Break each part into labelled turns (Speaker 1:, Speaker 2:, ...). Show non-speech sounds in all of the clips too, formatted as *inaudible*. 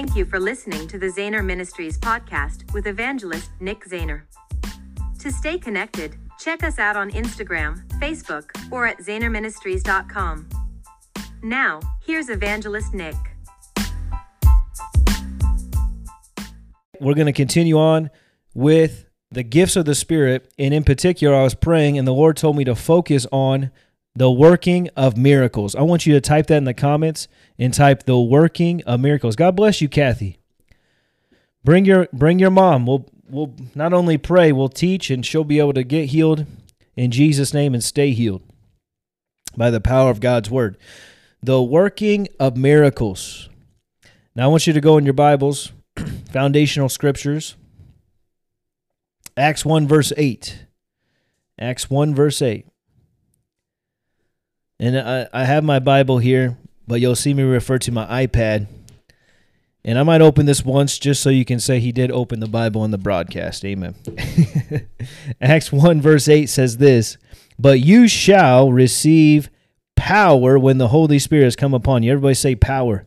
Speaker 1: Thank you for listening to the Zehner Ministries podcast with evangelist Nick Zehner. To stay connected, check us out on Instagram, Facebook, or at zehnerministries.com. Now, here's evangelist Nick.
Speaker 2: We're going to continue on with the gifts of the Spirit. And in particular, I was praying, and the Lord told me to focus on the working of miracles. I want you to type that in the comments and type the working of miracles. God bless you, Kathy. Bring your bring your mom. We'll we'll not only pray, we'll teach, and she'll be able to get healed in Jesus' name and stay healed by the power of God's word. The working of miracles. Now I want you to go in your Bibles, *clears throat* foundational scriptures. Acts 1 verse 8. Acts 1 verse 8. And I, I have my Bible here, but you'll see me refer to my iPad. And I might open this once just so you can say he did open the Bible in the broadcast. Amen. *laughs* Acts 1, verse 8 says this But you shall receive power when the Holy Spirit has come upon you. Everybody say power.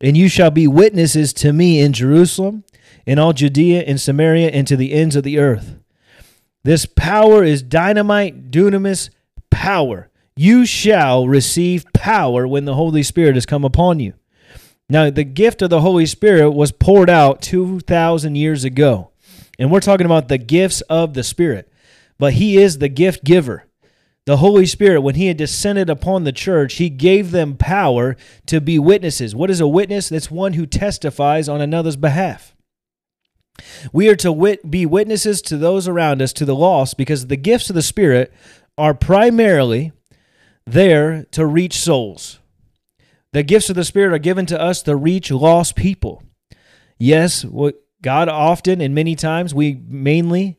Speaker 2: And you shall be witnesses to me in Jerusalem, in all Judea and Samaria, and to the ends of the earth. This power is dynamite, dunamis power you shall receive power when the Holy Spirit has come upon you. Now, the gift of the Holy Spirit was poured out 2,000 years ago. And we're talking about the gifts of the Spirit. But He is the gift giver. The Holy Spirit, when He had descended upon the church, He gave them power to be witnesses. What is a witness? That's one who testifies on another's behalf. We are to wit- be witnesses to those around us, to the lost, because the gifts of the Spirit are primarily there to reach souls. The gifts of the Spirit are given to us to reach lost people. Yes, what God often and many times we mainly,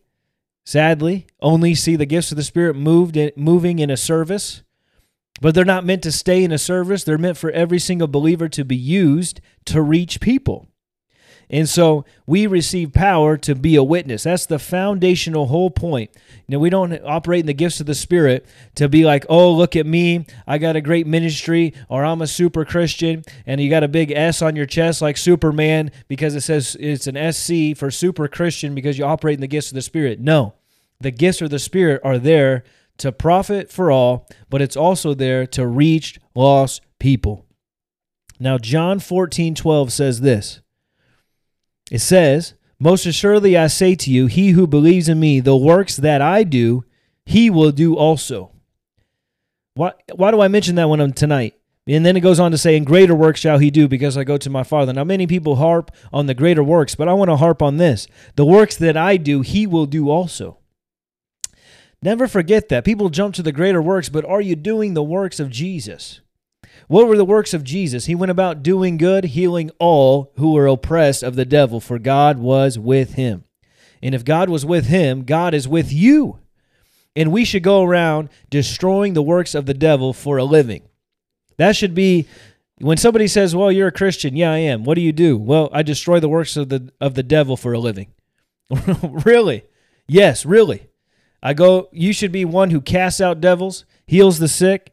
Speaker 2: sadly, only see the gifts of the Spirit moved in, moving in a service, but they're not meant to stay in a service. They're meant for every single believer to be used to reach people. And so we receive power to be a witness. That's the foundational whole point. You know, we don't operate in the gifts of the Spirit to be like, oh, look at me. I got a great ministry, or I'm a super Christian, and you got a big S on your chest like Superman because it says it's an SC for super Christian because you operate in the gifts of the Spirit. No, the gifts of the Spirit are there to profit for all, but it's also there to reach lost people. Now, John 14 12 says this. It says, Most assuredly I say to you, he who believes in me, the works that I do, he will do also. Why, why do I mention that one tonight? And then it goes on to say, And greater works shall he do because I go to my Father. Now, many people harp on the greater works, but I want to harp on this. The works that I do, he will do also. Never forget that. People jump to the greater works, but are you doing the works of Jesus? What were the works of Jesus? He went about doing good, healing all who were oppressed of the devil, for God was with him. And if God was with him, God is with you. And we should go around destroying the works of the devil for a living. That should be when somebody says, "Well, you're a Christian." Yeah, I am. What do you do? Well, I destroy the works of the of the devil for a living. *laughs* really? Yes, really. I go, you should be one who casts out devils, heals the sick,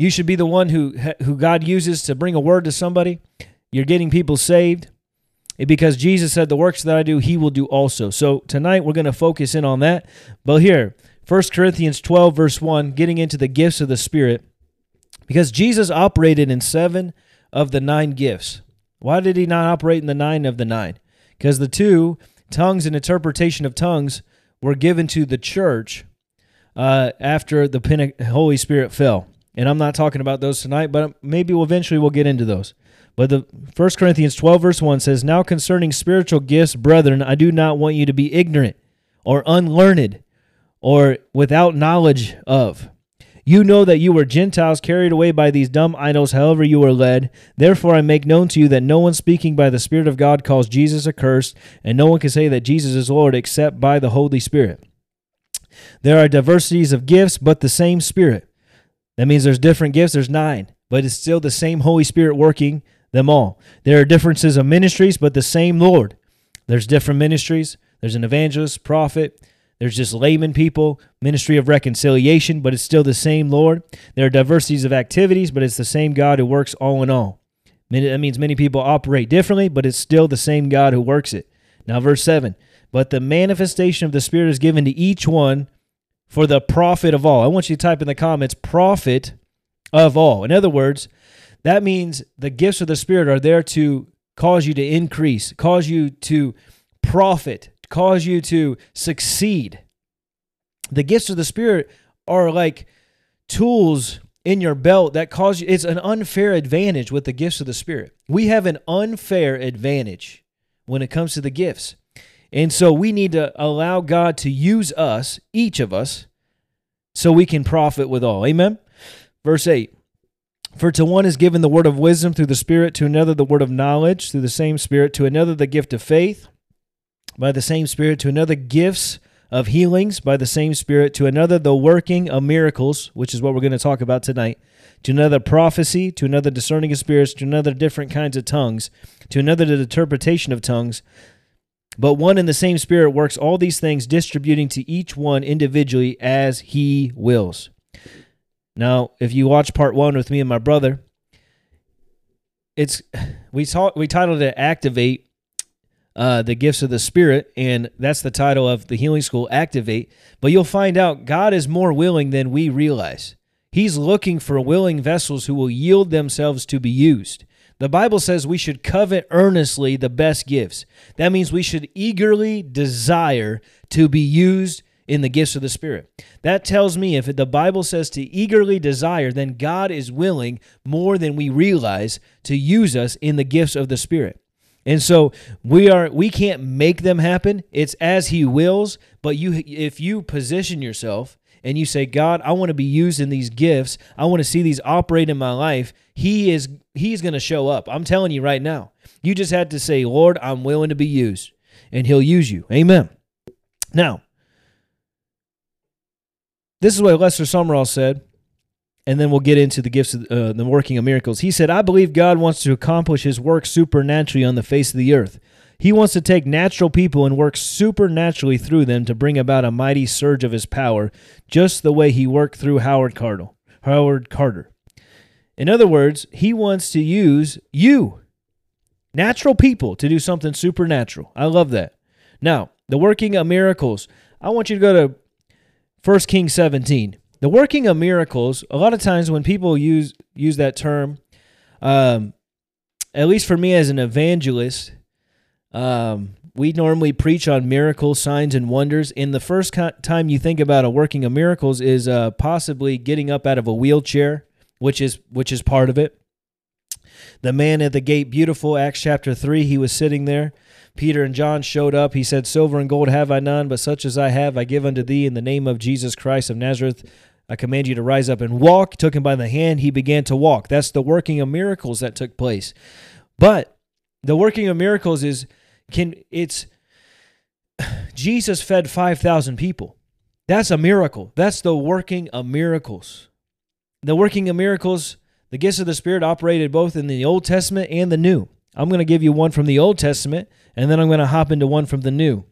Speaker 2: you should be the one who who God uses to bring a word to somebody. You're getting people saved because Jesus said, "The works that I do, He will do also." So tonight we're going to focus in on that. But here, 1 Corinthians 12, verse 1, getting into the gifts of the Spirit, because Jesus operated in seven of the nine gifts. Why did He not operate in the nine of the nine? Because the two, tongues and interpretation of tongues, were given to the church uh, after the Holy Spirit fell and I'm not talking about those tonight, but maybe we'll eventually we'll get into those. But the 1 Corinthians 12 verse 1 says, "Now concerning spiritual gifts, brethren, I do not want you to be ignorant or unlearned or without knowledge of. You know that you were Gentiles carried away by these dumb idols, however you were led. Therefore I make known to you that no one speaking by the Spirit of God calls Jesus accursed, and no one can say that Jesus is Lord except by the Holy Spirit. There are diversities of gifts, but the same Spirit." That means there's different gifts, there's nine, but it's still the same Holy Spirit working them all. There are differences of ministries, but the same Lord. There's different ministries. There's an evangelist, prophet, there's just layman people, ministry of reconciliation, but it's still the same Lord. There are diversities of activities, but it's the same God who works all in all. That means many people operate differently, but it's still the same God who works it. Now, verse 7 But the manifestation of the Spirit is given to each one for the profit of all. I want you to type in the comments, profit of all. In other words, that means the gifts of the Spirit are there to cause you to increase, cause you to profit, cause you to succeed. The gifts of the Spirit are like tools in your belt that cause you it's an unfair advantage with the gifts of the spirit we have an unfair advantage when it comes to the gifts and so we need to allow god to use us each of us so we can profit with all amen verse 8 for to one is given the word of wisdom through the spirit to another the word of knowledge through the same spirit to another the gift of faith by the same spirit to another gifts of healings by the same Spirit, to another the working of miracles, which is what we're going to talk about tonight, to another prophecy, to another discerning of spirits, to another different kinds of tongues, to another the interpretation of tongues. But one and the same Spirit works all these things, distributing to each one individually as he wills. Now, if you watch part one with me and my brother, it's we saw we titled it "Activate," uh, the gifts of the Spirit, and that's the title of the Healing School Activate. But you'll find out God is more willing than we realize. He's looking for willing vessels who will yield themselves to be used. The Bible says we should covet earnestly the best gifts. That means we should eagerly desire to be used in the gifts of the Spirit. That tells me if the Bible says to eagerly desire, then God is willing more than we realize to use us in the gifts of the Spirit. And so we are we can't make them happen. It's as he wills, but you if you position yourself and you say, "God, I want to be used in these gifts. I want to see these operate in my life." He is he's going to show up. I'm telling you right now. You just had to say, "Lord, I'm willing to be used." And he'll use you. Amen. Now, this is what Lester Sumrall said and then we'll get into the gifts of uh, the working of miracles. He said, I believe God wants to accomplish his work supernaturally on the face of the earth. He wants to take natural people and work supernaturally through them to bring about a mighty surge of his power, just the way he worked through Howard Carter. Howard Carter. In other words, he wants to use you, natural people, to do something supernatural. I love that. Now, the working of miracles. I want you to go to 1 Kings 17 the working of miracles a lot of times when people use use that term um, at least for me as an evangelist um, we normally preach on miracles signs and wonders and the first time you think about a working of miracles is uh, possibly getting up out of a wheelchair which is which is part of it the man at the gate beautiful acts chapter 3 he was sitting there Peter and John showed up. He said, Silver and gold have I none, but such as I have I give unto thee in the name of Jesus Christ of Nazareth, I command you to rise up and walk. Took him by the hand. He began to walk. That's the working of miracles that took place. But the working of miracles is can it's Jesus fed 5,000 people. That's a miracle. That's the working of miracles. The working of miracles, the gifts of the Spirit operated both in the Old Testament and the New. I'm going to give you one from the Old Testament, and then I'm going to hop into one from the New.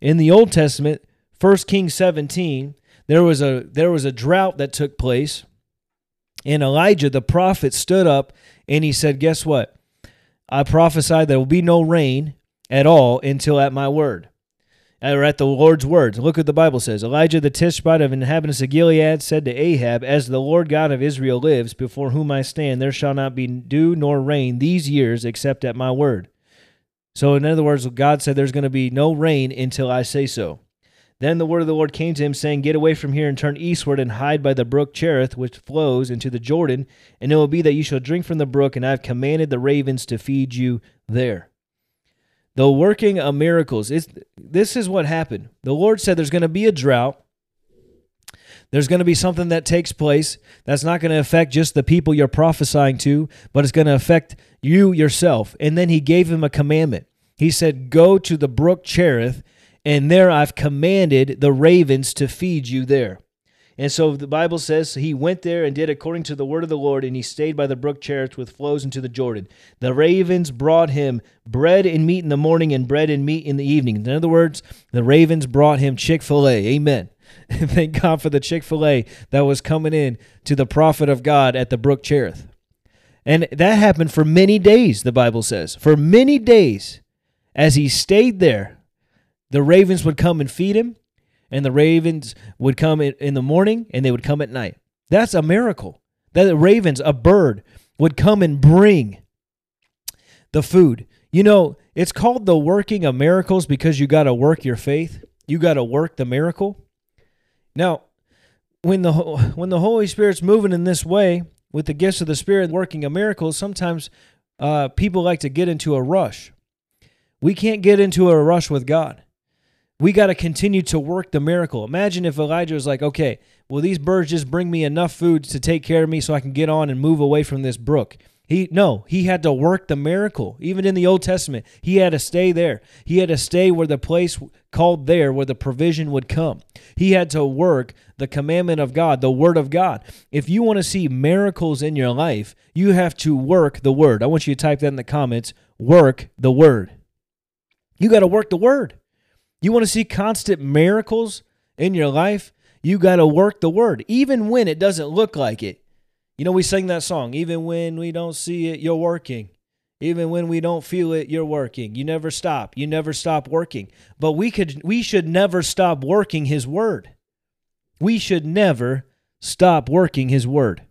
Speaker 2: In the Old Testament, 1 Kings 17, there was a there was a drought that took place and Elijah the prophet stood up and he said guess what I prophesy there will be no rain at all until at my word or at the Lord's words. Look what the Bible says. Elijah the Tishbite of inhabitants of Gilead said to Ahab as the Lord God of Israel lives before whom I stand there shall not be dew nor rain these years except at my word. So in other words God said there's going to be no rain until I say so. Then the word of the Lord came to him, saying, Get away from here and turn eastward and hide by the brook Cherith, which flows into the Jordan, and it will be that you shall drink from the brook, and I have commanded the ravens to feed you there. The working of miracles. It's, this is what happened. The Lord said there's going to be a drought. There's going to be something that takes place that's not going to affect just the people you're prophesying to, but it's going to affect you yourself. And then he gave him a commandment. He said, Go to the brook Cherith and there I've commanded the ravens to feed you there. And so the Bible says he went there and did according to the word of the Lord, and he stayed by the brook Cherith, which flows into the Jordan. The ravens brought him bread and meat in the morning and bread and meat in the evening. In other words, the ravens brought him Chick fil A. Amen. *laughs* Thank God for the Chick fil A that was coming in to the prophet of God at the brook Cherith. And that happened for many days, the Bible says. For many days, as he stayed there, the ravens would come and feed him, and the ravens would come in the morning and they would come at night. That's a miracle. That the ravens, a bird, would come and bring the food. You know, it's called the working of miracles because you got to work your faith. You got to work the miracle. Now, when the when the Holy Spirit's moving in this way with the gifts of the Spirit working a miracle, sometimes uh, people like to get into a rush. We can't get into a rush with God we got to continue to work the miracle. Imagine if Elijah was like, okay, will these birds just bring me enough food to take care of me so I can get on and move away from this brook? He no, he had to work the miracle. Even in the Old Testament, he had to stay there. He had to stay where the place called there where the provision would come. He had to work the commandment of God, the word of God. If you want to see miracles in your life, you have to work the word. I want you to type that in the comments. Work the word. You got to work the word. You want to see constant miracles in your life? You got to work the word, even when it doesn't look like it. You know, we sing that song, even when we don't see it, you're working. Even when we don't feel it, you're working. You never stop. You never stop working. But we could we should never stop working his word. We should never stop working his word.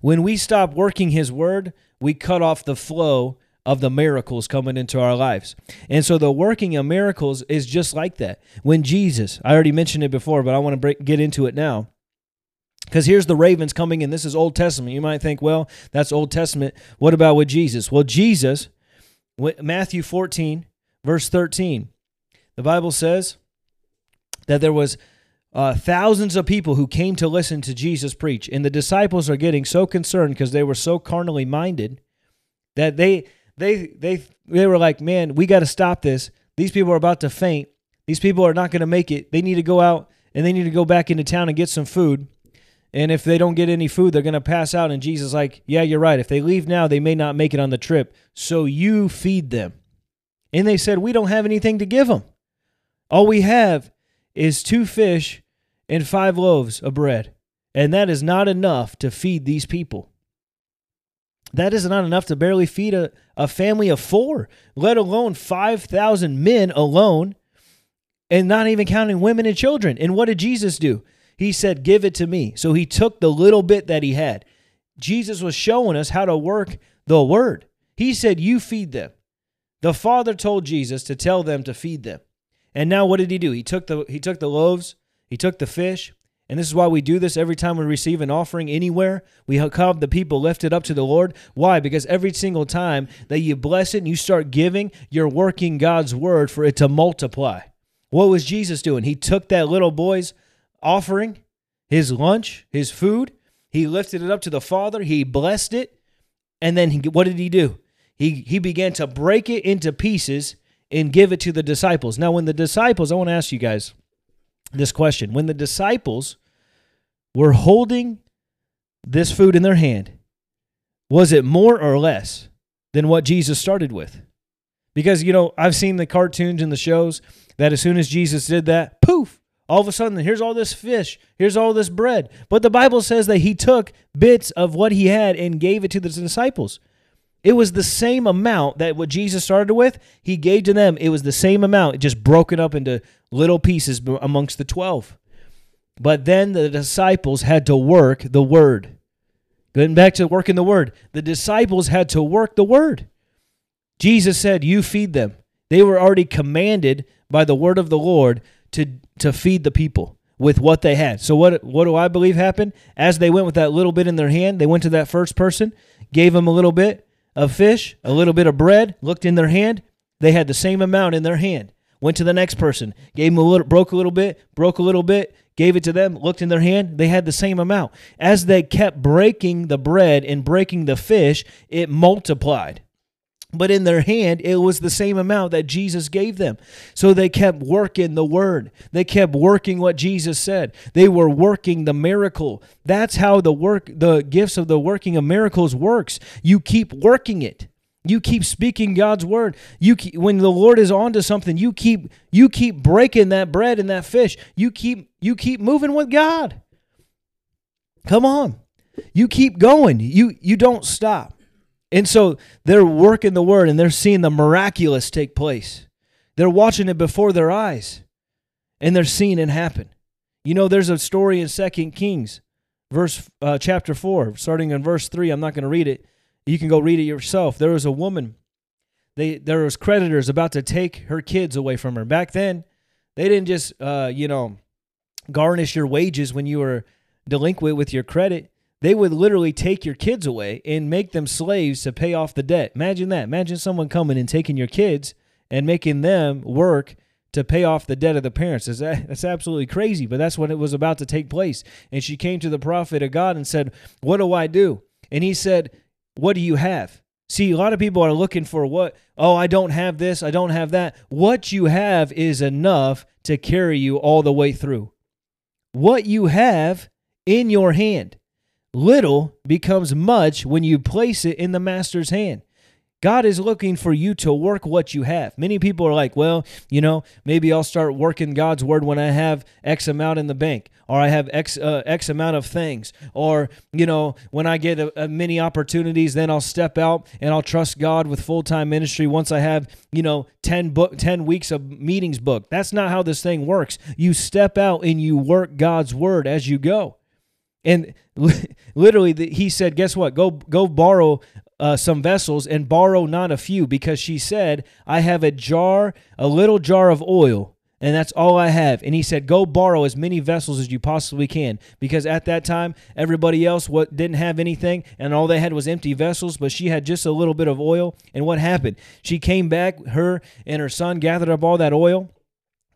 Speaker 2: When we stop working his word, we cut off the flow of the miracles coming into our lives. And so the working of miracles is just like that. When Jesus, I already mentioned it before, but I want to break, get into it now. Because here's the ravens coming in. This is Old Testament. You might think, well, that's Old Testament. What about with Jesus? Well, Jesus, Matthew 14, verse 13, the Bible says that there was uh, thousands of people who came to listen to Jesus preach. And the disciples are getting so concerned because they were so carnally minded that they they they they were like, man, we got to stop this. These people are about to faint. These people are not going to make it. They need to go out and they need to go back into town and get some food. And if they don't get any food, they're going to pass out. And Jesus like, yeah, you're right. If they leave now, they may not make it on the trip. So you feed them. And they said, we don't have anything to give them. All we have is two fish and five loaves of bread. And that is not enough to feed these people. That is not enough to barely feed a, a family of four, let alone 5,000 men alone, and not even counting women and children. And what did Jesus do? He said, Give it to me. So he took the little bit that he had. Jesus was showing us how to work the word. He said, You feed them. The Father told Jesus to tell them to feed them. And now what did he do? He took the he took the loaves, he took the fish, and this is why we do this every time we receive an offering anywhere. We have the people lift it up to the Lord. Why? Because every single time that you bless it and you start giving, you're working God's word for it to multiply. What was Jesus doing? He took that little boy's offering, his lunch, his food, he lifted it up to the Father, he blessed it, and then he, what did he do? He, he began to break it into pieces and give it to the disciples. Now, when the disciples, I want to ask you guys, this question. When the disciples were holding this food in their hand, was it more or less than what Jesus started with? Because, you know, I've seen the cartoons and the shows that as soon as Jesus did that, poof, all of a sudden, here's all this fish, here's all this bread. But the Bible says that he took bits of what he had and gave it to the disciples. It was the same amount that what Jesus started with, he gave to them. It was the same amount, just broken up into little pieces amongst the 12. But then the disciples had to work the word. Getting back to working the word, the disciples had to work the word. Jesus said, You feed them. They were already commanded by the word of the Lord to, to feed the people with what they had. So, what, what do I believe happened? As they went with that little bit in their hand, they went to that first person, gave them a little bit of fish, a little bit of bread, looked in their hand. They had the same amount in their hand. Went to the next person, gave them a little, broke a little bit, broke a little bit, gave it to them, looked in their hand. They had the same amount. As they kept breaking the bread and breaking the fish, it multiplied but in their hand it was the same amount that Jesus gave them. So they kept working the word. They kept working what Jesus said. They were working the miracle. That's how the work the gifts of the working of miracles works. You keep working it. You keep speaking God's word. You keep, when the Lord is onto something, you keep you keep breaking that bread and that fish. You keep you keep moving with God. Come on. You keep going. You you don't stop. And so they're working the word and they're seeing the miraculous take place. They're watching it before their eyes and they're seeing it happen. You know, there's a story in Second Kings, verse uh, chapter 4, starting in verse 3. I'm not going to read it. You can go read it yourself. There was a woman. They there was creditors about to take her kids away from her. Back then, they didn't just uh, you know garnish your wages when you were delinquent with your credit they would literally take your kids away and make them slaves to pay off the debt. Imagine that. Imagine someone coming and taking your kids and making them work to pay off the debt of the parents. That's absolutely crazy, but that's when it was about to take place. And she came to the prophet of God and said, What do I do? And he said, What do you have? See, a lot of people are looking for what, oh, I don't have this, I don't have that. What you have is enough to carry you all the way through. What you have in your hand Little becomes much when you place it in the master's hand. God is looking for you to work what you have. Many people are like, well, you know, maybe I'll start working God's word when I have X amount in the bank, or I have X uh, X amount of things, or you know, when I get a, a many opportunities, then I'll step out and I'll trust God with full time ministry. Once I have, you know, ten book, ten weeks of meetings booked. That's not how this thing works. You step out and you work God's word as you go. And *laughs* literally, he said, "Guess what? Go go borrow uh, some vessels and borrow not a few, because she said, I have a jar, a little jar of oil." and that's all I have. And he said, "Go borrow as many vessels as you possibly can, because at that time everybody else what didn't have anything, and all they had was empty vessels. But she had just a little bit of oil. And what happened? She came back. Her and her son gathered up all that oil,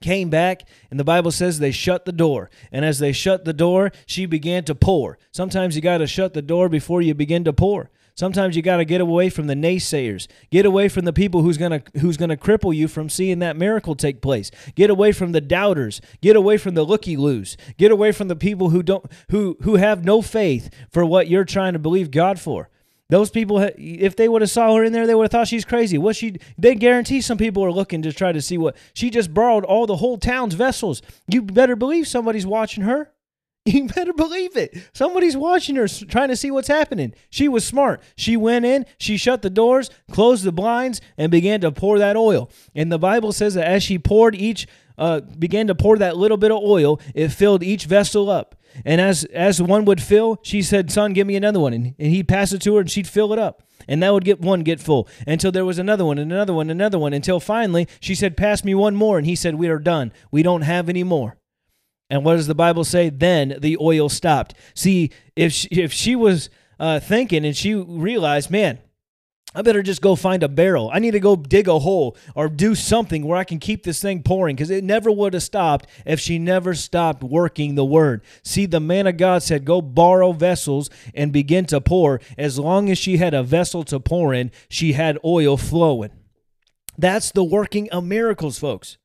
Speaker 2: came back, and the Bible says they shut the door. And as they shut the door, she began to pour. Sometimes you got to shut the door before you begin to pour. Sometimes you got to get away from the naysayers. Get away from the people who's going to who's going to cripple you from seeing that miracle take place. Get away from the doubters. Get away from the looky-loos. Get away from the people who don't who who have no faith for what you're trying to believe God for. Those people, if they would have saw her in there, they would have thought she's crazy. What she? They guarantee some people are looking to try to see what she just borrowed all the whole town's vessels. You better believe somebody's watching her. *laughs* You better believe it. Somebody's watching her, trying to see what's happening. She was smart. She went in, she shut the doors, closed the blinds, and began to pour that oil. And the Bible says that as she poured each, uh, began to pour that little bit of oil, it filled each vessel up. And as as one would fill, she said, "Son, give me another one." And, and he'd pass it to her, and she'd fill it up. And that would get one get full until there was another one, and another one, another one, until finally she said, "Pass me one more." And he said, "We are done. We don't have any more." And what does the Bible say? Then the oil stopped. See, if she, if she was uh, thinking and she realized, man, I better just go find a barrel. I need to go dig a hole or do something where I can keep this thing pouring because it never would have stopped if she never stopped working the word. See, the man of God said, Go borrow vessels and begin to pour. As long as she had a vessel to pour in, she had oil flowing. That's the working of miracles, folks.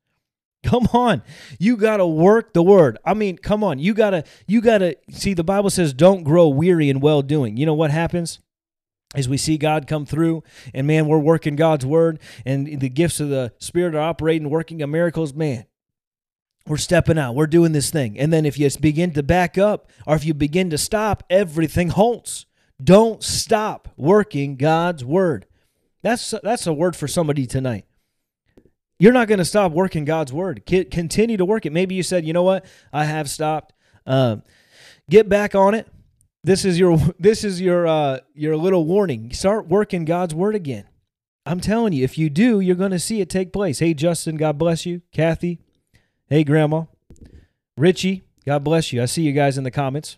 Speaker 2: Come on. You got to work the word. I mean, come on. You got to you got to see the Bible says don't grow weary in well doing. You know what happens? As we see God come through, and man, we're working God's word, and the gifts of the Spirit are operating, working of miracles, man, we're stepping out, we're doing this thing. And then if you begin to back up, or if you begin to stop, everything halts. Don't stop working God's word. That's that's a word for somebody tonight. You're not going to stop working God's word. Continue to work it. Maybe you said, you know what, I have stopped. Um, get back on it this is your *laughs* this is your uh, your little warning. Start working God's word again. I'm telling you, if you do, you're going to see it take place. Hey, Justin, God bless you. Kathy, hey, Grandma, Richie, God bless you. I see you guys in the comments.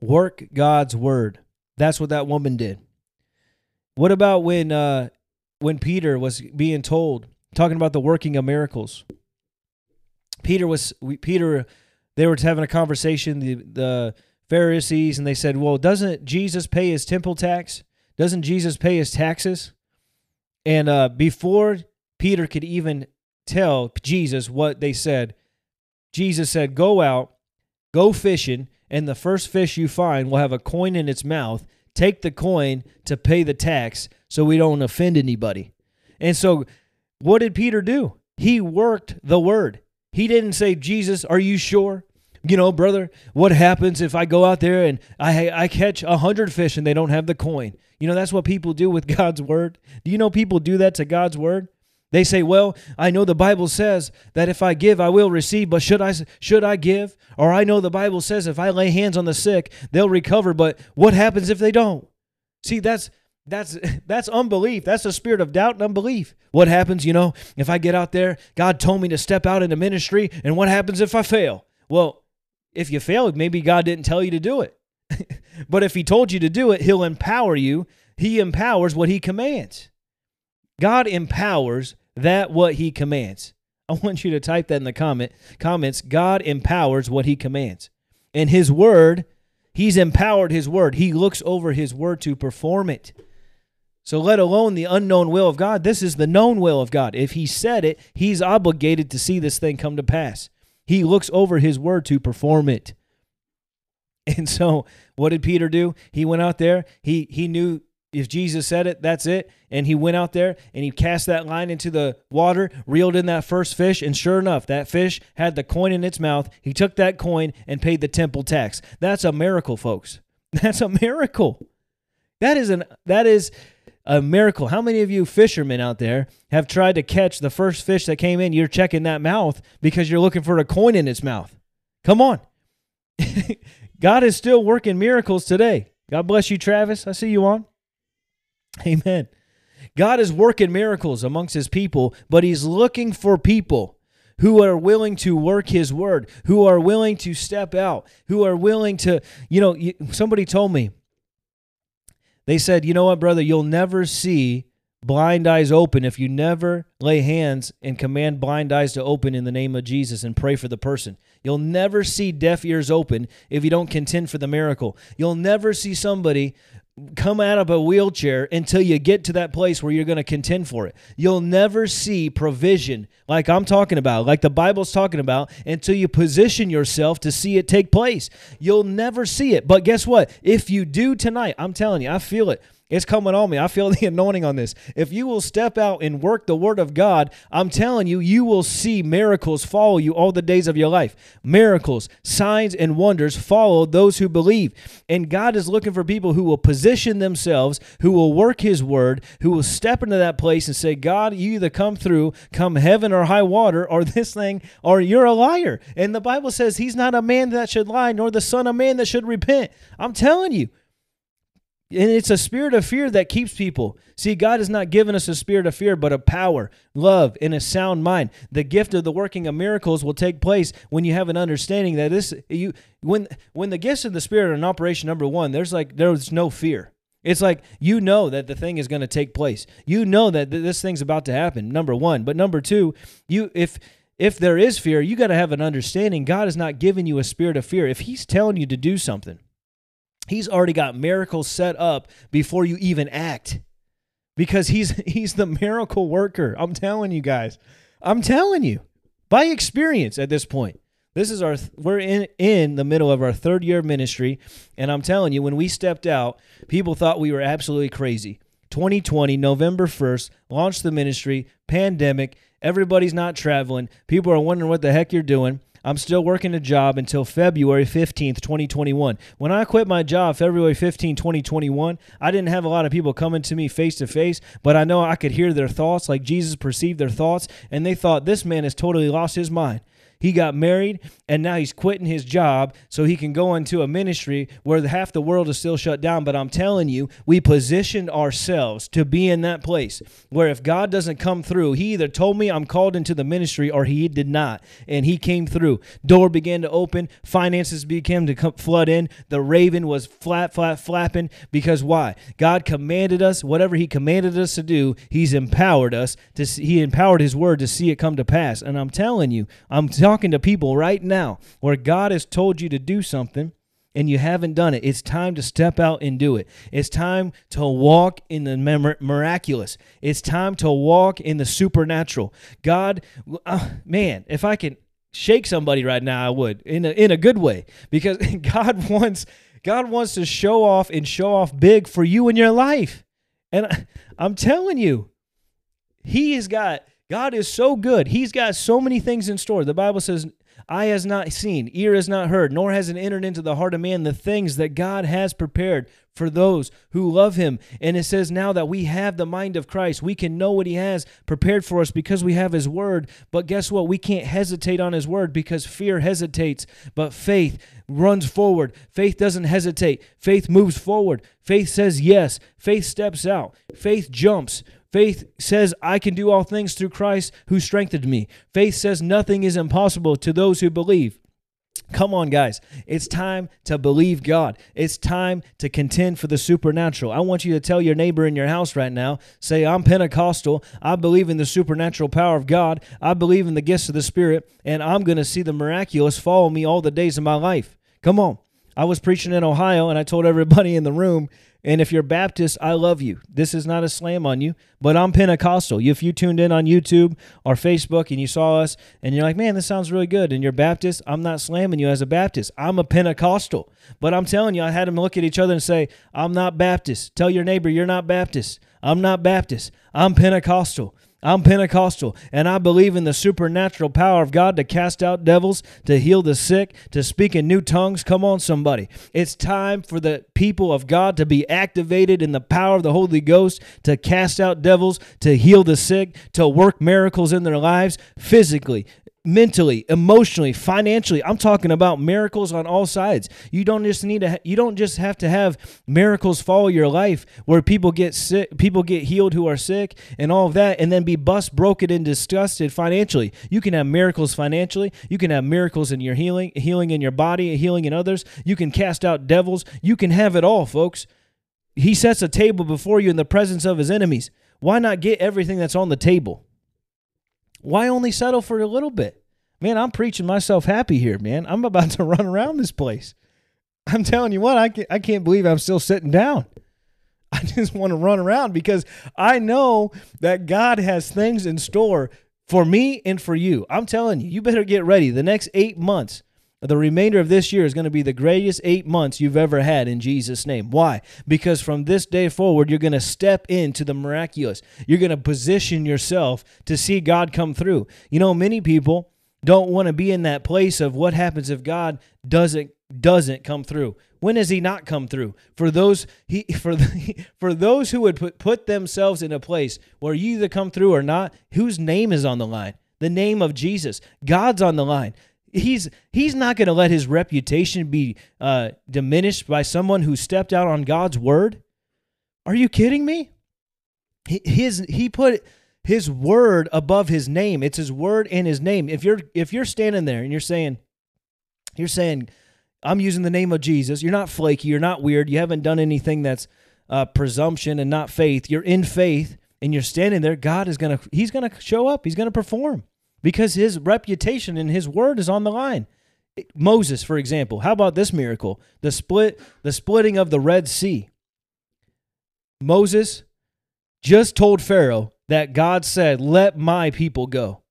Speaker 2: Work God's word. That's what that woman did. What about when uh, when Peter was being told, talking about the working of miracles? Peter was Peter. They were having a conversation. The the Pharisees and they said, Well, doesn't Jesus pay his temple tax? Doesn't Jesus pay his taxes? And uh, before Peter could even tell Jesus what they said, Jesus said, Go out, go fishing, and the first fish you find will have a coin in its mouth. Take the coin to pay the tax so we don't offend anybody. And so, what did Peter do? He worked the word. He didn't say, Jesus, are you sure? You know, brother, what happens if I go out there and I I catch a hundred fish and they don't have the coin? You know, that's what people do with *laughs* God's word. Do you know people do that to God's word? They say, "Well, I know the Bible says that if I give, I will receive, but should I should I give? Or I know the Bible says if I lay hands on the sick, they'll recover, but what happens if they don't?" See, that's that's *laughs* that's unbelief. That's a spirit of doubt and unbelief. What happens, you know, if I get out there, God told me to step out into ministry, and what happens if I fail? Well, if you fail, maybe God didn't tell you to do it. *laughs* but if he told you to do it, he'll empower you. He empowers what he commands. God empowers that what he commands. I *laughs* want you to type that in the comment comments. God empowers what he commands. And his word, he's empowered his word. He looks over his word to perform it. So let alone the unknown will of God, this is the known will of God. If he said it, he's obligated to see this thing come to pass. He looks over his word to perform it. *laughs* And so, what did Peter do? He went out there. He he knew if Jesus said it, that's it. And he went out there and he cast that line into the water, reeled in that first fish, and sure enough, that fish had the coin in its mouth. He took that coin and paid the temple tax. That's a miracle, folks. *laughs* That's a miracle. That is an that is a miracle. How many of you fishermen out there have tried to catch the first fish that came in? You're checking that mouth because you're looking for a coin in its mouth. Come on. *laughs* God is still working miracles today. God bless you, Travis. I see you on. Amen. God is working miracles amongst his people, but he's looking for people who are willing to work his word, who are willing to step out, who are willing to, you know, somebody told me, they said, you know what, brother, you'll never see blind eyes open if you never lay hands and command blind eyes to open in the name of Jesus and pray for the person. You'll never see deaf ears open if you don't contend for the miracle. You'll never see somebody come out of a wheelchair until you get to that place where you're going to contend for it. You'll never see provision like I'm talking about, like the Bible's talking about, until you position yourself to see it take place. You'll never see it. But guess what? If you do tonight, I'm telling you, I feel it. It's coming on me. I feel *laughs* the anointing on this. If you will step out and work the word of God, I'm telling you, you will see miracles follow you all the days of your life. Miracles, signs, and wonders follow those who believe. And God is looking for people who will position themselves, who will work his word, who will step into that place and say, God, you either come through, come heaven or high water, or *laughs* this thing, or you're a liar. And the Bible says he's not a man that should lie, nor the son of man that should repent. I'm telling you. And it's a spirit of fear that keeps people. See, God has not given us a spirit of fear, but of power, love, and a sound mind. The gift of the working of miracles will take place when you have an understanding that this you when when the gifts of the spirit are in operation number one, there's like there's no fear. It's like you know that the thing is going to take place. You know that th- this thing's about to happen. Number one, but number two, you if if there is fear, you got to have an understanding. God has not given you a spirit of fear. If He's telling you to do something, He's already got miracles set up before you even act. Because he's *laughs* he's the miracle worker. I'm telling you guys. I'm telling you. By experience at this point. This is our we're in in the middle of our third year of ministry and I'm telling you when we stepped out, people thought we were absolutely crazy. 2020 November 1st, launched the ministry, pandemic, everybody's not traveling. People are wondering what the heck you're doing. I'm still working a job until February 15th, 2021. When I quit my job February 15, 2021, I didn't have a lot of people coming to me face to face, but I know I could hear their thoughts like Jesus perceived their thoughts, and they thought this man has totally lost his mind. He got married and now he's quitting his job so he can go into a ministry where half the world is still shut down. But I'm telling you, we positioned ourselves to be in that place where if God doesn't come through, he either told me I'm called into the ministry or he did not. And he came through. Door began to open, finances began to come, flood in. The raven was flat, flat, flapping because why? God commanded us, whatever he commanded us to do, he's empowered us to see, he empowered his word to see it come to pass. And I'm telling you, I'm talking to people right now where God has told you to do something and you haven't done it. It's time to step out and do it. It's time to walk in the miraculous. It's time to walk in the supernatural. God, uh, man, if I can shake somebody right now, I would in a, in a good way because *laughs* God wants God wants to show off and show off big for you in your life. And I, I'm telling you, He has got God is so good. He's got so many things in store. The Bible says Eye has not seen, ear has not heard, nor has it entered into the heart of man the things that God has prepared for those who love him. And it says now that we have the mind of Christ. We can know what he has prepared for us because we have his word. But guess what? We can't hesitate on his word because fear hesitates, but faith runs forward. Faith doesn't hesitate. Faith moves forward. Faith says yes. Faith steps out. Faith jumps. Faith says, I can do all things through Christ who strengthened me. Faith says, nothing is impossible to those who believe. Come on, guys. It's time to believe God. It's time to contend for the supernatural. I want you to tell your neighbor in your house right now say, I'm Pentecostal. I believe in the supernatural power of God. I believe in the gifts of the Spirit, and I'm going to see the miraculous follow me all the days of my life. Come on. I was preaching in Ohio, and I told everybody in the room, and if you're Baptist, I love you. This is not a slam on you, but I'm Pentecostal. If you tuned in on YouTube or Facebook and you saw us and you're like, man, this sounds really good, and you're Baptist, I'm not slamming you as a Baptist. I'm a Pentecostal. But I'm telling you, I had them look at each other and say, I'm not Baptist. Tell your neighbor, you're not Baptist. I'm not Baptist. I'm Pentecostal. I'm Pentecostal, and I believe in the supernatural power of God to cast out devils, to heal the sick, to speak in new tongues. Come on, somebody. It's time for the people of God to be activated in the power of the Holy Ghost, to cast out devils, to heal the sick, to work miracles in their lives physically, mentally, emotionally, financially. I'm talking about miracles on all sides. You don't just need to ha- you don't just have to have miracles follow your life where people get sick, people get healed who are sick and all of that and then be bust broken and disgusted financially. You can have miracles financially. You can have miracles in your healing, healing in your body, healing in others. You can cast out devils. You can have it all, folks. He sets a table before you in the presence of his enemies. Why not get everything that's on the table? Why only settle for a little bit? Man, I'm preaching myself happy here, man. I'm about *laughs* to run around this place. I'm telling you what, I can't, I can't believe I'm still sitting down. *laughs* I just want to run around because I know that God has things in store for me and for you. I'm telling you, you better get ready. The next eight months, the remainder of this year is going to be the greatest eight months you've ever had in Jesus' name. Why? Because from this day forward, you're going to step into the miraculous. You're going to position yourself to see God come through. You know, many people don't want to be in that place of what happens if God doesn't doesn't come through. When has he not come through? For those he *laughs* for the, for those who would put put themselves in a place where you either come through or not, whose name is on the line? The name of Jesus. God's on the line. He's he's not going to let his reputation be uh, diminished by someone who stepped out on God's word. Are you kidding me? His he put his word above his name. It's his word and his name. If you're if you're standing there and you're saying you're saying I'm using the name of Jesus, you're not flaky, you're not weird, you haven't done anything that's uh, presumption and not faith. You're in faith and you're standing there. God is gonna he's gonna show up. He's gonna perform because his reputation and his word is on the line. Moses, for example, how about this miracle? The split, the splitting of the Red Sea. Moses just told Pharaoh that God said, "Let my people go."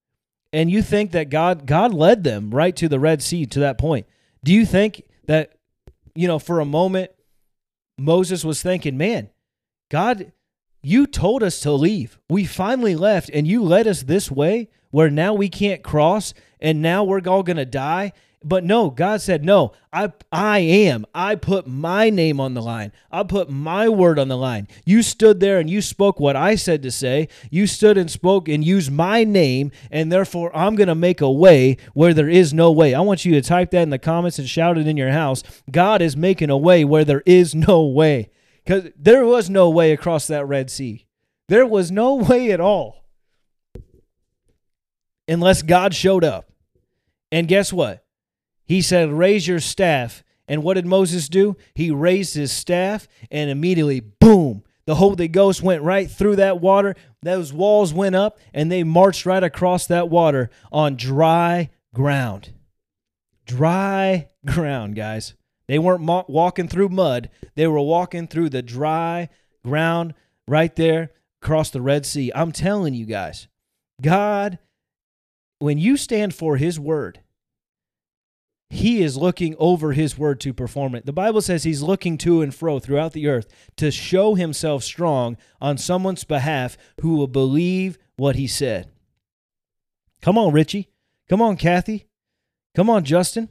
Speaker 2: And you think that God God led them right to the Red Sea to that point. Do you think that you know, for a moment Moses was thinking, "Man, God you told us to leave. We finally left and you led us this way where now we can't cross and now we're all going to die. But no, God said, "No, I I am. I put my name on the line. I put my word on the line. You stood there and you spoke what I said to say. You stood and spoke and used my name, and therefore I'm going to make a way where there is no way." I want you to type that in the comments and shout it in your house. God is making a way where there is no way. Cuz there was no way across that Red Sea. There was no *laughs* way at all unless God showed up. And guess what? He said, Raise your staff. And what did Moses do? He raised his staff, and immediately, boom, the Holy Ghost went right through that water. Those walls went up, and they marched right across that water on dry ground. Dry ground, guys. They weren't walking through mud, they were walking through the dry ground right there across the Red Sea. I'm telling you guys, God when you stand for his word, he is looking over his word to perform it. The Bible says he's looking to and fro throughout the earth to show himself strong on someone's behalf who will believe what he said. Come on, Richie. Come on, Kathy. Come on, Justin.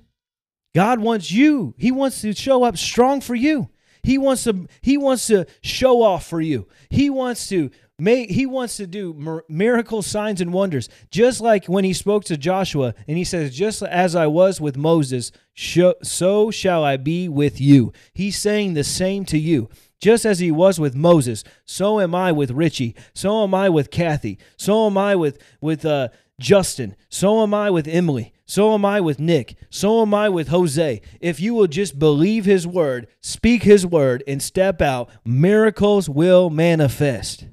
Speaker 2: God wants you. He wants to show up strong for you. He wants to he wants to show off for you. He wants to make he wants to do miracles, signs and wonders. Just like when he spoke to Joshua and he says just as I was with Moses, so shall I be with you. He's saying the same to you. Just as he was with Moses, so am I with Richie. So am I with Kathy. So am I with with uh, Justin. So am I with Emily. So am I with Nick. So am I with Jose. If you will just believe his word, speak his word, and step out, miracles will manifest.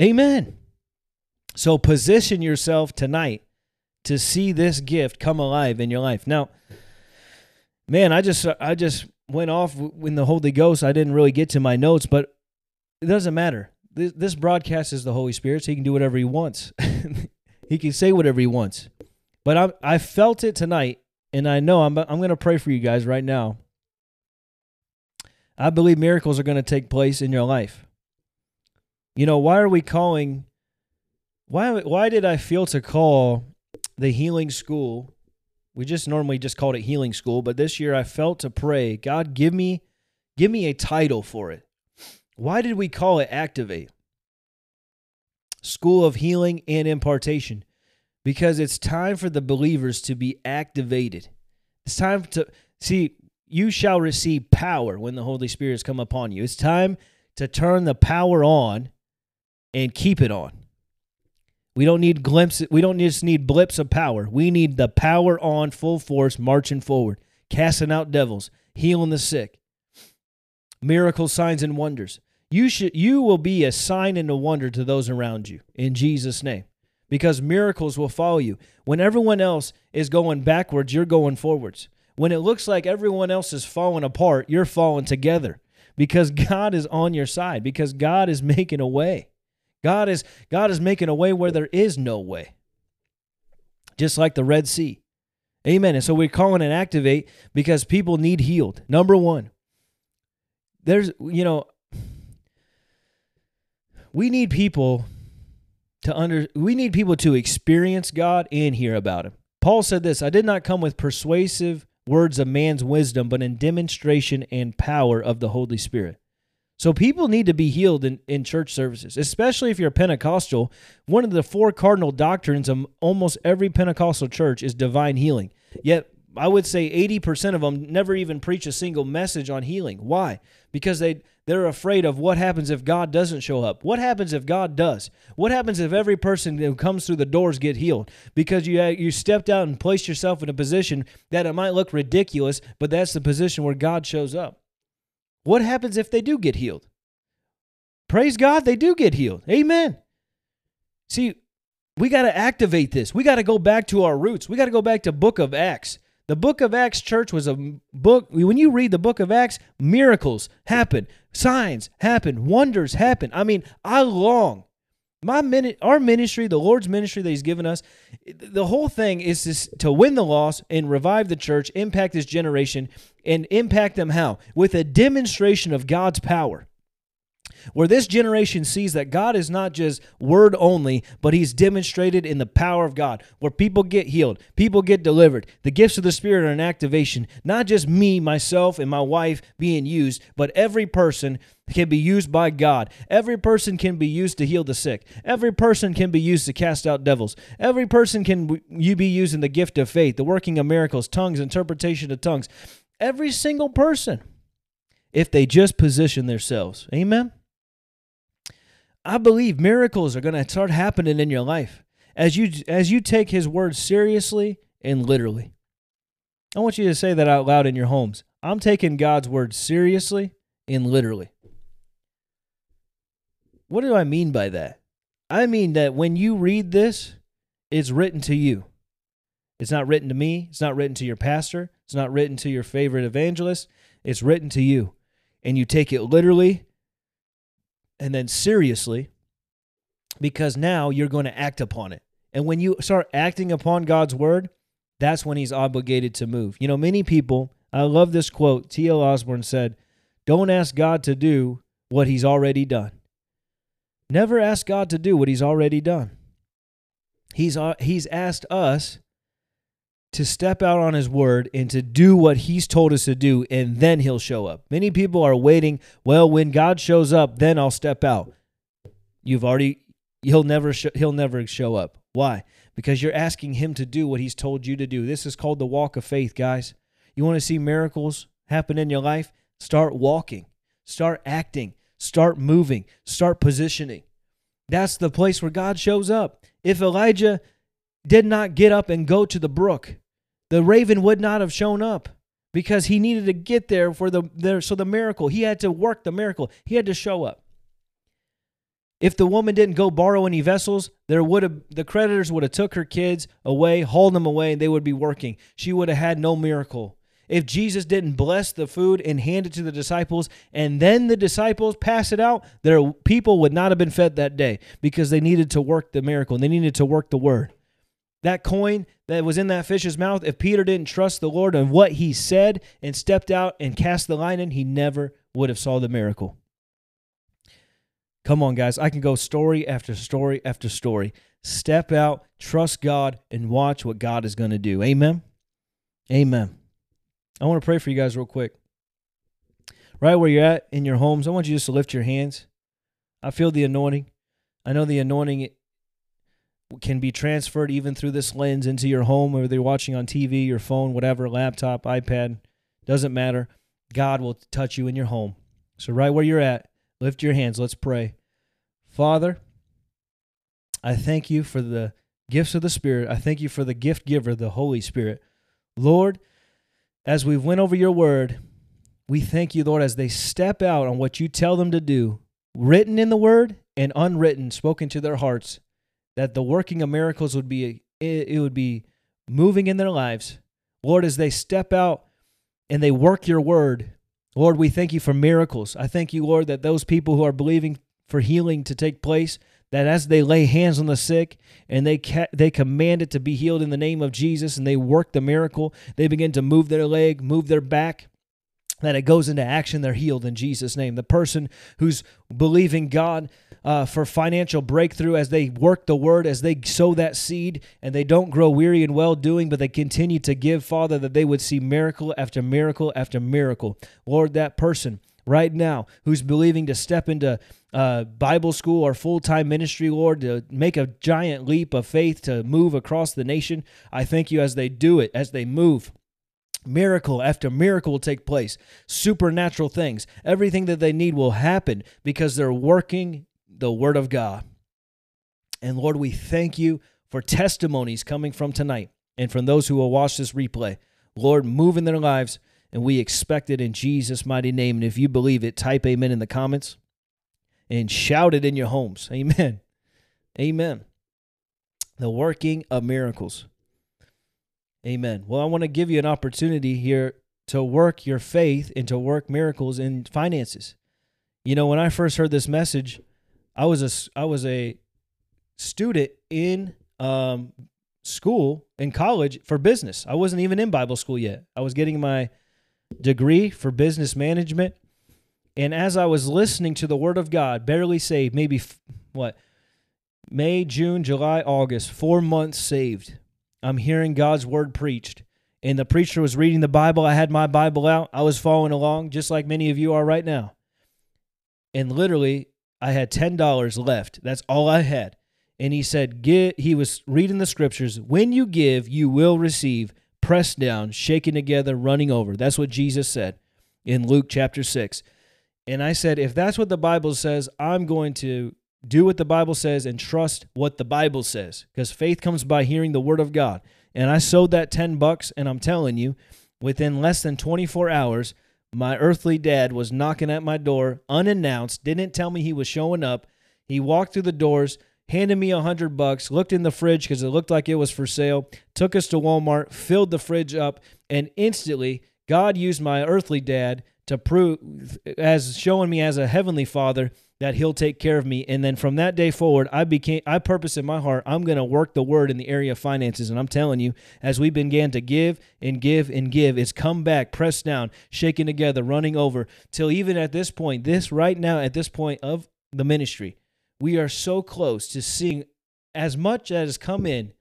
Speaker 2: Amen. So position yourself tonight to see this gift come alive in your life. Now, man, I just I just went off in the Holy Ghost. I didn't really get to my notes, but it doesn't matter. This, this broadcast is the Holy Spirit, so he can do whatever he wants. *laughs* he can say whatever he wants. But I I felt it tonight, and I know I'm I'm going to pray for you guys right now. I believe miracles are going to take place in your life. You know, why are we calling why why did I feel to call the healing school? We just normally just called it healing school, but this year I felt to pray, God, give me give me a title for it. Why did we call it Activate? School of Healing and Impartation because it's time for the believers to be activated. It's time to see, you shall receive power when the Holy Spirit has come upon you. It's time to turn the power on and keep it on. We don't need glimpses, we don't just need blips of power. We need the power on full force marching forward, casting out devils, healing the sick. Miracles, signs and wonders. You should you will be a sign and a wonder to those around you in Jesus name because miracles will follow you. When everyone else is going backwards, you're going forwards. When it looks like everyone else is falling apart, you're falling together because God is on your side, because God is *laughs* making a way. God is God is making a way where there is no way. Just like the Red Sea. Amen. And so we're calling it activate because people need healed. Number 1. There's you know we need people to under we need people to experience God and hear about him. Paul said this, I did not come with persuasive words of man's wisdom, but in demonstration and power of the Holy Spirit. So people need to be healed in, in church services, especially if you're Pentecostal. One of the four cardinal doctrines of almost every Pentecostal church is divine healing. Yet I would say 80% of them never even preach a single message on healing. Why? Because they they're afraid of what happens if God doesn't show up. What happens if God does? What happens if every person who comes through the doors get healed? Because you you stepped out and placed yourself in a position that it might look ridiculous, but that's the position where God shows up. What happens if they do get healed? Praise God, they do get healed. Amen. See, we got to activate this. We got to go back to our roots. We got to go back to book of Acts. The book of Acts church was a book when you read the book of Acts, miracles happen, signs happen, wonders happen. I mean, I long my minute our ministry, the Lord's ministry that he's given us, the whole thing is to, to win the lost and revive the church, impact this generation and impact them how? With a demonstration of God's power where this generation sees that God is not just word only, but He's demonstrated in the power of God, where people get healed, people get delivered. The gifts of the Spirit are an activation, not just me, myself, and my wife being used, but every person can be used by God. Every person can be used to heal the sick. Every person can be used to cast out devils. Every person can you be using the gift of faith, the working of miracles, tongues, interpretation of tongues. Every single person if they just position themselves. Amen. I believe miracles are going to start happening in your life as you as you take his word seriously and literally. I want you to say that out loud in your homes. I'm taking God's word seriously and literally. What do I mean by that? I mean that when you read this, it's written to you. It's not written to me, it's not written to your pastor, it's not written to your favorite evangelist, it's written to you. And you take it literally and then seriously because now you're going to act upon it. And when you start acting upon God's word, that's when he's obligated to move. You know, many people, I love this quote. T.L. Osborn said, Don't ask God to do what he's already done. Never ask God to do what he's already done. He's, uh, he's asked us to step out on his word and to do what he's told us to do, and then he'll show up. Many people are waiting, well, when God shows up, then I'll step out. You've already he'll never sh- he'll never show up. Why? Because you're asking him to do what he's told you to do. This is called the walk of faith, guys. You want to see miracles happen in your life? Start walking. Start acting. Start moving. Start positioning. That's the place where God shows up. If Elijah did not get up and go to the brook, the raven would not have shown up because he needed to get there for the there so the miracle. He had to work the miracle. He had to show up. If the woman didn't go borrow any vessels, there would have the creditors would have took her kids away, hauled them away, and they would be working. She would have had no miracle. If Jesus didn't bless the food and hand it to the disciples, and then the disciples pass it out, their people would not have been fed that day because they needed to work the miracle. And they needed to work the word. That coin that was in that fish's mouth, if Peter didn't trust the Lord and what he said and stepped out and cast the line in, he never would have saw the miracle. Come on, guys. I can go story after story after story. Step out, trust God, and watch what God is going to do. Amen. Amen. I want to pray for you guys real quick. Right where you're at in your homes, I want you just to lift your hands. I feel the anointing. I know the anointing can be transferred even through this lens into your home, whether you're watching on TV, your phone, whatever, laptop, iPad, doesn't matter. God will touch you in your home. So, right where you're at, lift your hands. Let's pray. Father, I thank you for the gifts of the Spirit. I thank you for the gift giver, the Holy Spirit. Lord, as we've went over your word, we thank you, Lord, as they step out on what you tell them to do, written in the word and unwritten, spoken to their hearts, that the working of miracles would be it would be moving in their lives. Lord, as they step out and they work your word, Lord, we thank you for miracles. I thank you, Lord, that those people who are believing for healing to take place, that as they lay hands on the sick and they ca- they command it to be healed in the name of Jesus and they work the miracle, they begin to move their leg, move their back, that it goes into action, they're healed in Jesus' name. The person who's believing God uh, for financial breakthrough as they work the word, as they sow that seed, and they don't grow weary in well doing, but they continue to give, Father, that they would see miracle after miracle after miracle. Lord, that person right now who's believing to step into uh, Bible school or full time ministry, Lord, to make a giant leap of faith to move across the nation. I thank you as they do it, as they move. Miracle after miracle will take place. Supernatural things. Everything that they need will happen because they're working the Word of God. And Lord, we thank you for testimonies coming from tonight and from those who will watch this replay. Lord, move in their lives and we expect it in Jesus' mighty name. And if you believe it, type amen in the comments and shout it in your homes. Amen. Amen. The working of miracles. Amen. Well, I want to give you an opportunity here to work your faith and to work miracles in finances. You know, when I first heard this message, I was a I was a student in um, school in college for business. I wasn't even in Bible school yet. I was getting my degree for business management. And as I was listening to the word of God, barely saved, maybe what, May, June, July, August, four months saved, I'm hearing God's word preached. And the preacher was reading the Bible. I had my Bible out. I was following along, just like many of you are right now. And literally, I had $10 left. That's all I had. And he said, he was reading the scriptures. When you give, you will receive pressed down, shaken together, running over. That's what Jesus said in Luke chapter 6. And I said, if that's what the Bible says, I'm going to do what the Bible says and trust what the Bible says because faith comes by hearing the word of God. And I sold that 10 bucks and I'm telling you, within less than 24 hours, my earthly dad was knocking at my door unannounced, didn't tell me he was showing up. He walked through the doors, handed me a hundred bucks, looked in the fridge because it looked like it was for sale, took us to Walmart, filled the fridge up, and instantly God used my earthly dad to prove as showing me as a heavenly father that he'll take care of me and then from that day forward i became i purpose in my heart i'm going to work the word in the area of finances and i'm telling you as we began to give and give and give it's come back pressed down shaken together running over till even at this point this right now at this point of the ministry we are so close to seeing as much as come in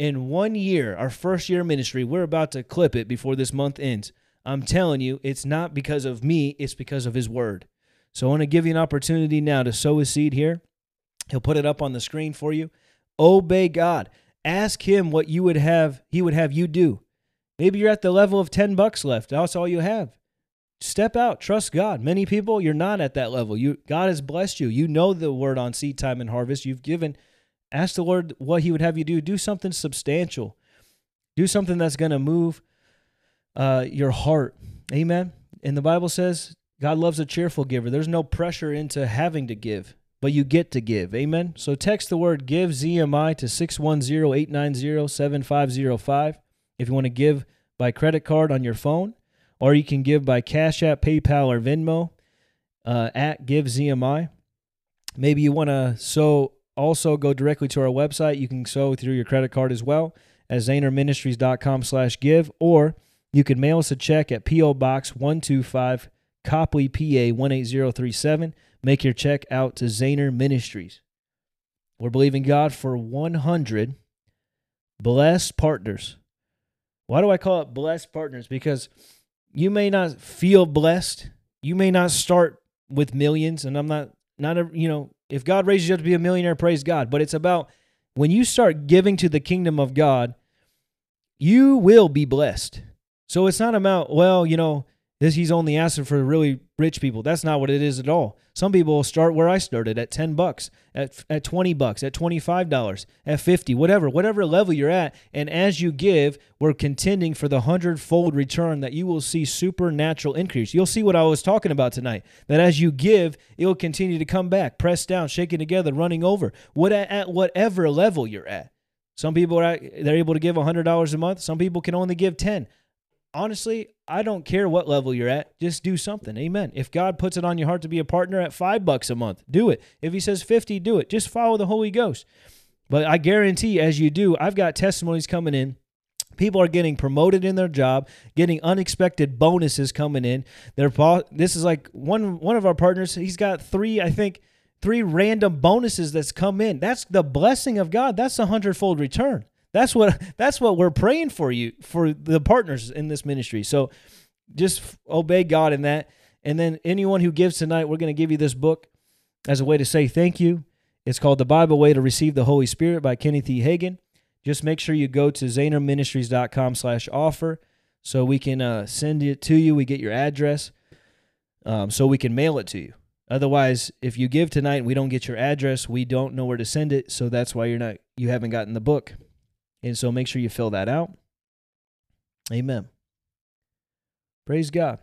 Speaker 2: in one year, our first year ministry, we're about to clip it before this month ends. I'm telling you, it's not because of me, it's because of his word. So I want to give you an opportunity now to sow a seed here. He'll put it up on the screen for you. Obey God. Ask him what you would have he would have you do. Maybe you're at the level of 10 bucks left. That's all you have. Step out, trust God. Many people you're not at that level. You God has blessed you. You know the word on seed time and harvest. You've given ask the Lord what he would have you do. Do something substantial. Do something that's going to move uh, your heart. Amen. And the Bible says God loves a cheerful giver. There's no pressure into having to give, but you get to give. Amen. So text the word give ZMI to 610-890-7505 if you want to give by credit card on your phone, or you can give by Cash App, PayPal, or Venmo uh, at Give ZMI. Maybe you want to sow also go directly to our website. You can sow through your credit card as well at zehnerministries.com slash give, or you can mail us a check at P.O. Box 125 Coplay, PA 18037. Make your check out to Zehner Ministries. We're believing God for 100 blessed partners. Why do I call it blessed partners? Because you may not feel blessed. You may not start with millions, and I'm not not a you know if God raises you up to be a millionaire, praise God. But it's about when you start giving to the kingdom of God, you will be blessed. So it's not about well, you know, this he's only asking for really rich people. That's not what it is at all. Some people will start where I started at 10 bucks, at at 20 bucks, at $25, at 50, whatever, whatever level you're at. And as you give, we're contending for the hundredfold return that you will see supernatural increase. You'll see what I was talking about tonight. That as you give, it will continue to come back, pressed down, shaking together, running over. What at, at whatever level you're at. Some people are they're able to give $100 a month. Some people can only give 10 honestly, I don't care what level you're at. Just do something. Amen. If God puts it on your heart to be a partner at five bucks a month, do it. If He says 50, do it. Just follow the Holy Ghost. But I guarantee as you do, I've got testimonies coming in. People are getting promoted in their job, getting unexpected bonuses coming in. Their this is like one one of our partners. He's got three, I think, three random bonuses that's come in. That's the blessing of God. That's a hundredfold return. That's what *laughs* that's what we're praying for you for the partners in this ministry. So just obey God in that. And then anyone who gives tonight, we're going to give you this book as a way to say thank you. It's called The Bible Way to Receive the Holy Spirit by Kenneth E. Hagin. Just make sure you go to zehnerministries.com slash offer so we can uh, send it to you. We get your address um, so we can mail it to you. Otherwise, if you give tonight and we don't get your address, we don't know where to send it. So that's why you're not you haven't gotten the book. And so make sure you fill that out. Amen. Praise God.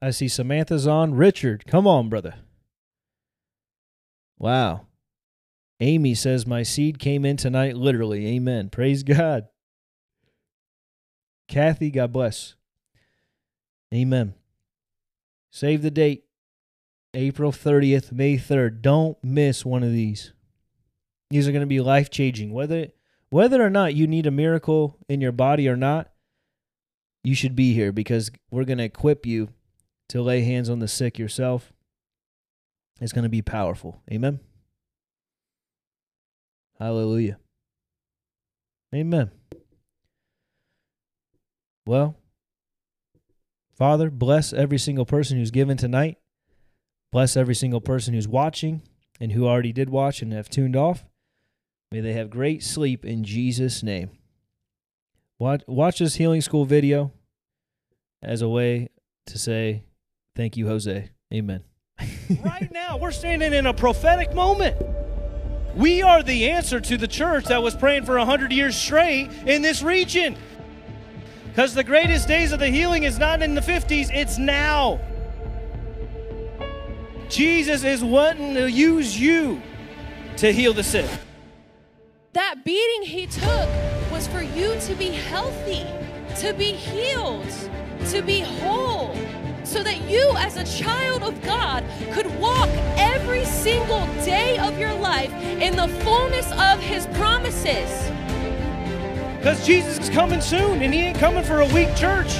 Speaker 2: I see Samantha's on. Richard, come on, brother. Wow. Amy says, My seed came in tonight, literally. Amen. Praise God. Kathy, God bless. Amen. Save the date April 30th, May 3rd. Don't miss one of these. These are going to be life changing. Whether whether or not you need a miracle in your body or not, you should be here because we're going to equip you to lay hands on the sick yourself. It's going to be powerful. Amen. Hallelujah. Amen. Well, Father, bless every single person who's given tonight. Bless every single person who's watching and who already did watch and have tuned off. May they have great sleep in Jesus' name. Watch, watch this healing school video as a way to say, Thank you, Jose. Amen. *laughs* right now, we're standing in a prophetic moment. We are the answer to the church that was praying for 100 years straight in this region. Because the greatest days of the healing is not in the 50s, it's now. Jesus is wanting to use you to heal the sick.
Speaker 3: That beating he took was for you to be healthy, to be healed, to be whole, so that you, as a child of God, could walk every single day of your life in the fullness of his promises.
Speaker 2: Because Jesus is coming soon, and he ain't coming for a weak church.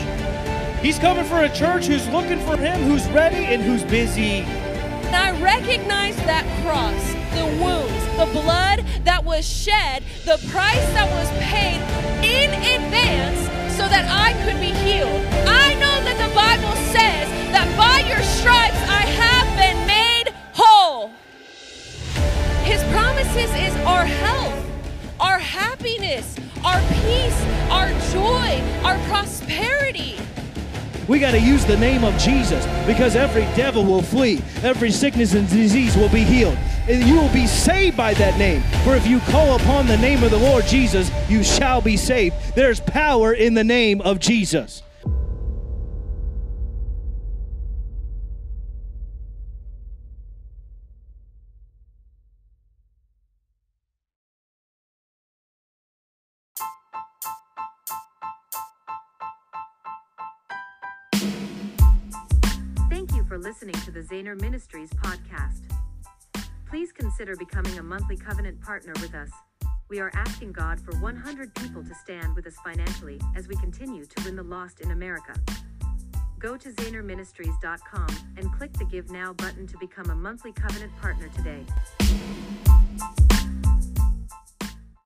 Speaker 2: He's coming for a church who's looking for him, who's ready, and who's busy.
Speaker 3: And I recognize that cross. The wounds, the blood that was shed, the price that was paid in advance so that I could be healed. I know that the Bible says that by your stripes I have been made whole. His promises is our health, our happiness, our peace, our joy, our prosperity.
Speaker 2: We got to use the name of Jesus because every devil will flee, every sickness and disease will be healed. And you will be saved by that name. For if you call upon the name of the Lord Jesus, you shall be saved. There's power in the name of Jesus.
Speaker 1: Thank you for listening to the Zehner Ministries podcast. Please consider becoming a monthly covenant partner with us. We are asking God for 100 people to stand with us financially as we continue to win the lost in America. Go to zehnerministries.com and click the Give Now button to become a monthly covenant partner today.